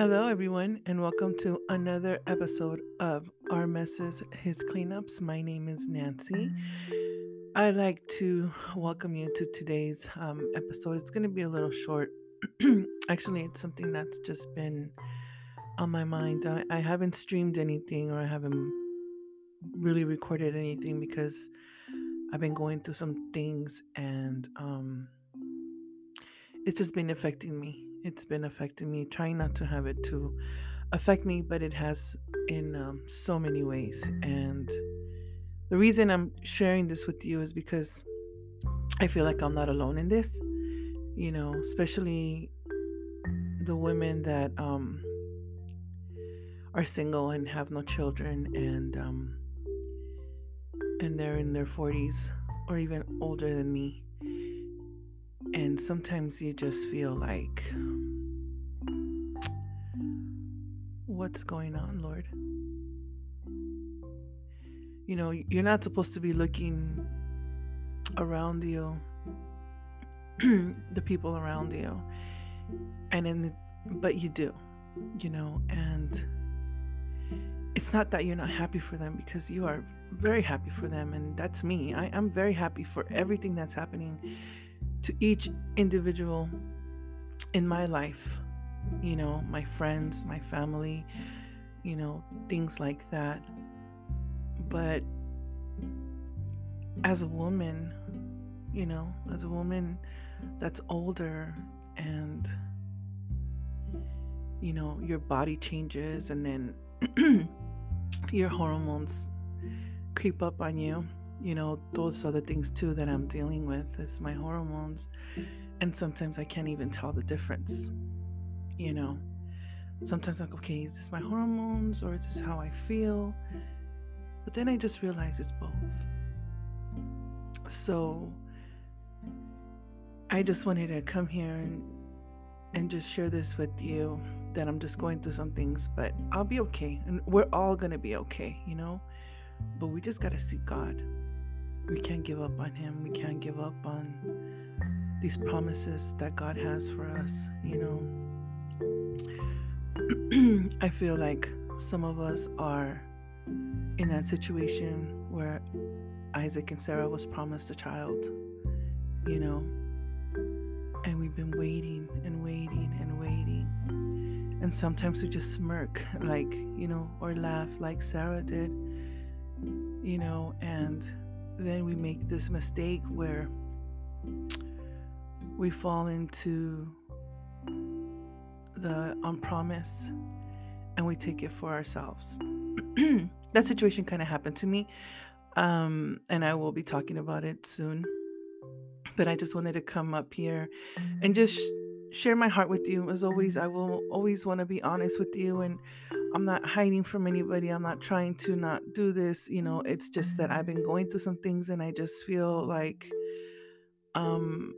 Hello, everyone, and welcome to another episode of Our Messes, His Cleanups. My name is Nancy. I'd like to welcome you to today's um, episode. It's going to be a little short. Actually, it's something that's just been on my mind. I, I haven't streamed anything or I haven't really recorded anything because I've been going through some things and um, it's just been affecting me it's been affecting me trying not to have it to affect me but it has in um, so many ways and the reason i'm sharing this with you is because i feel like i'm not alone in this you know especially the women that um, are single and have no children and um, and they're in their 40s or even older than me and sometimes you just feel like, what's going on, Lord? You know, you're not supposed to be looking around you, the people around you, and in the, but you do, you know, and it's not that you're not happy for them because you are very happy for them, and that's me. I, I'm very happy for everything that's happening to each individual in my life, you know, my friends, my family, you know, things like that. But as a woman, you know, as a woman that's older and, you know, your body changes and then your hormones creep up on you you know those are the things too that i'm dealing with is my hormones and sometimes i can't even tell the difference you know. Sometimes i'm like okay is this my hormones or is this how i feel? But then i just realize it's both. So i just wanted to come here and and just share this with you that i'm just going through some things but i'll be okay and we're all gonna be okay you know? But we just gotta seek god we can't give up on Him. We can't give up on these promises that God has for us, you know. I feel like some of us are in that situation where Isaac and Sarah was promised a child, you know, and we've been waiting and waiting and waiting. And sometimes we just smirk, like, you know, or laugh like Sarah did, you know, and then we make this mistake where we fall into the unpromised and we take it for ourselves. that situation kind of happened to me, um, and I will be talking about it soon. But I just wanted to come up here and just share my heart with you. As always, I will always want to be honest with you and I'm not hiding from anybody. I'm not trying to not do this. You know, it's just that I've been going through some things and I just feel like um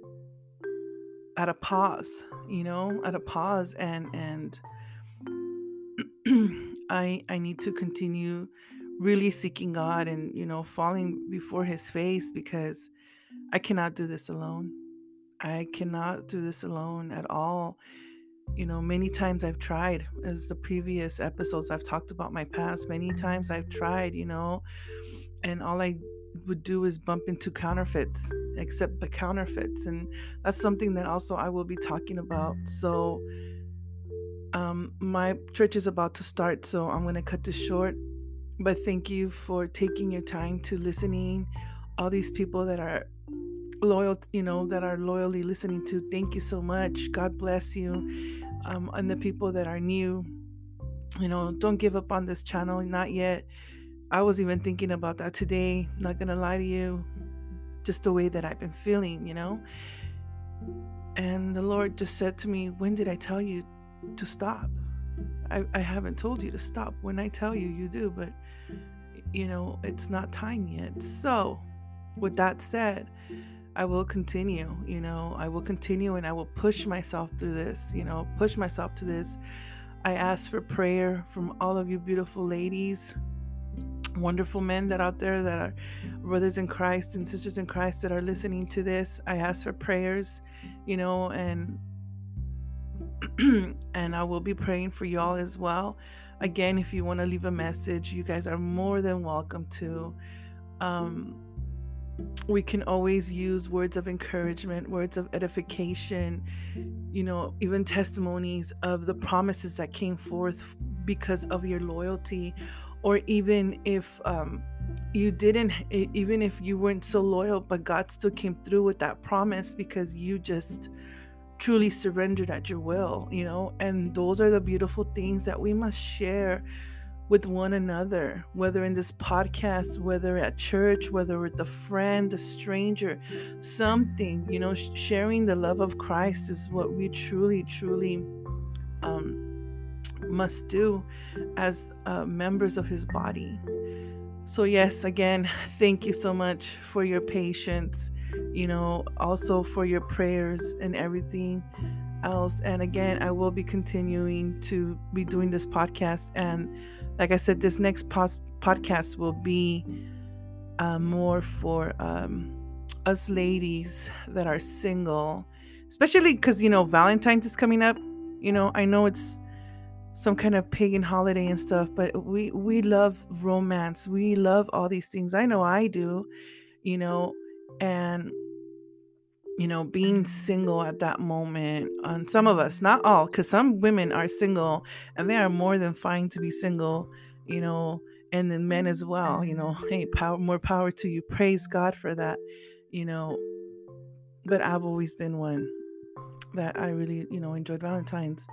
at a pause, you know, at a pause and and I I need to continue really seeking God and you know falling before his face because I cannot do this alone. I cannot do this alone at all you know, many times I've tried, as the previous episodes I've talked about my past, many times I've tried, you know, and all I would do is bump into counterfeits, except the counterfeits. And that's something that also I will be talking about. So, um, my church is about to start, so I'm going to cut this short. But thank you for taking your time to listening. All these people that are loyal, you know, that are loyally listening to. Thank you so much. God bless you. Um, and the people that are new, you know, don't give up on this channel. Not yet. I was even thinking about that today. Not gonna lie to you, just the way that I've been feeling, you know. And the Lord just said to me, When did I tell you to stop? I, I haven't told you to stop. When I tell you, you do, but you know, it's not time yet. So, with that said, I will continue, you know, I will continue and I will push myself through this, you know, push myself to this. I ask for prayer from all of you beautiful ladies, wonderful men that out there that are brothers in Christ and sisters in Christ that are listening to this. I ask for prayers, you know, and and I will be praying for y'all as well. Again, if you want to leave a message, you guys are more than welcome to. Um, we can always use words of encouragement, words of edification, you know, even testimonies of the promises that came forth because of your loyalty. Or even if um, you didn't, even if you weren't so loyal, but God still came through with that promise because you just truly surrendered at your will, you know, and those are the beautiful things that we must share with one another, whether in this podcast, whether at church, whether with a friend, a stranger, something, you know, sharing the love of Christ is what we truly, truly um, must do as uh, members of his body. So, yes, again, thank you so much for your patience, you know, also for your prayers and everything else. And again, I will be continuing to be doing this podcast. And like I said, this next pos- podcast will be uh, more for um, us ladies that are single, especially because, you know, Valentine's is coming up. You know, I know it's some kind of pagan holiday and stuff but we we love romance we love all these things i know i do you know and you know being mm-hmm. single at that moment on some of us not all because some women are single and they are more than fine to be single you know and then men as well you know hey power more power to you praise god for that you know. But i've always been one that i really you know enjoyed valentine's.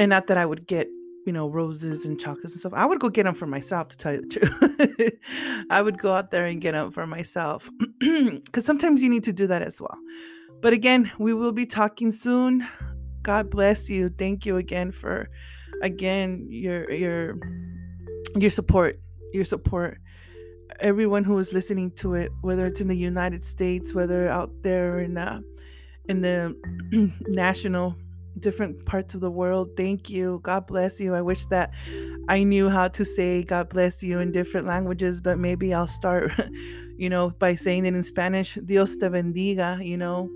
And not that I would get, you know, roses and chocolates and stuff. I would go get them for myself, to tell you the truth. I would go out there and get them for myself. Because sometimes you need to do that as well. But again, we will be talking soon. God bless you. Thank you again for, again, your your your support. Your support. Everyone who is listening to it, whether it's in the United States, whether out there in uh, in the national different parts of the world. Thank you. God bless you. I wish that I knew how to say God bless you in different languages, but maybe I'll start, you know, by saying it in Spanish, Dios te bendiga, you know.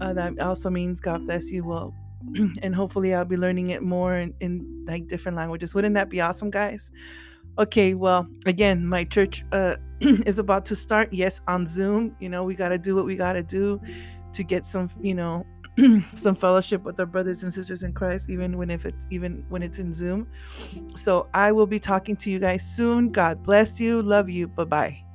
Uh, that also means God bless you. Well, and hopefully I'll be learning it more in, in like different languages. Wouldn't that be awesome, guys? Okay, well, again, my church uh, is about to start. Yes, on Zoom. You know, we got to do what we got to do to get some, you know, some fellowship with our brothers and sisters in Christ, even when if it's even when it's in Zoom. So I will be talking to you guys soon. God bless you. Love you. Bye bye.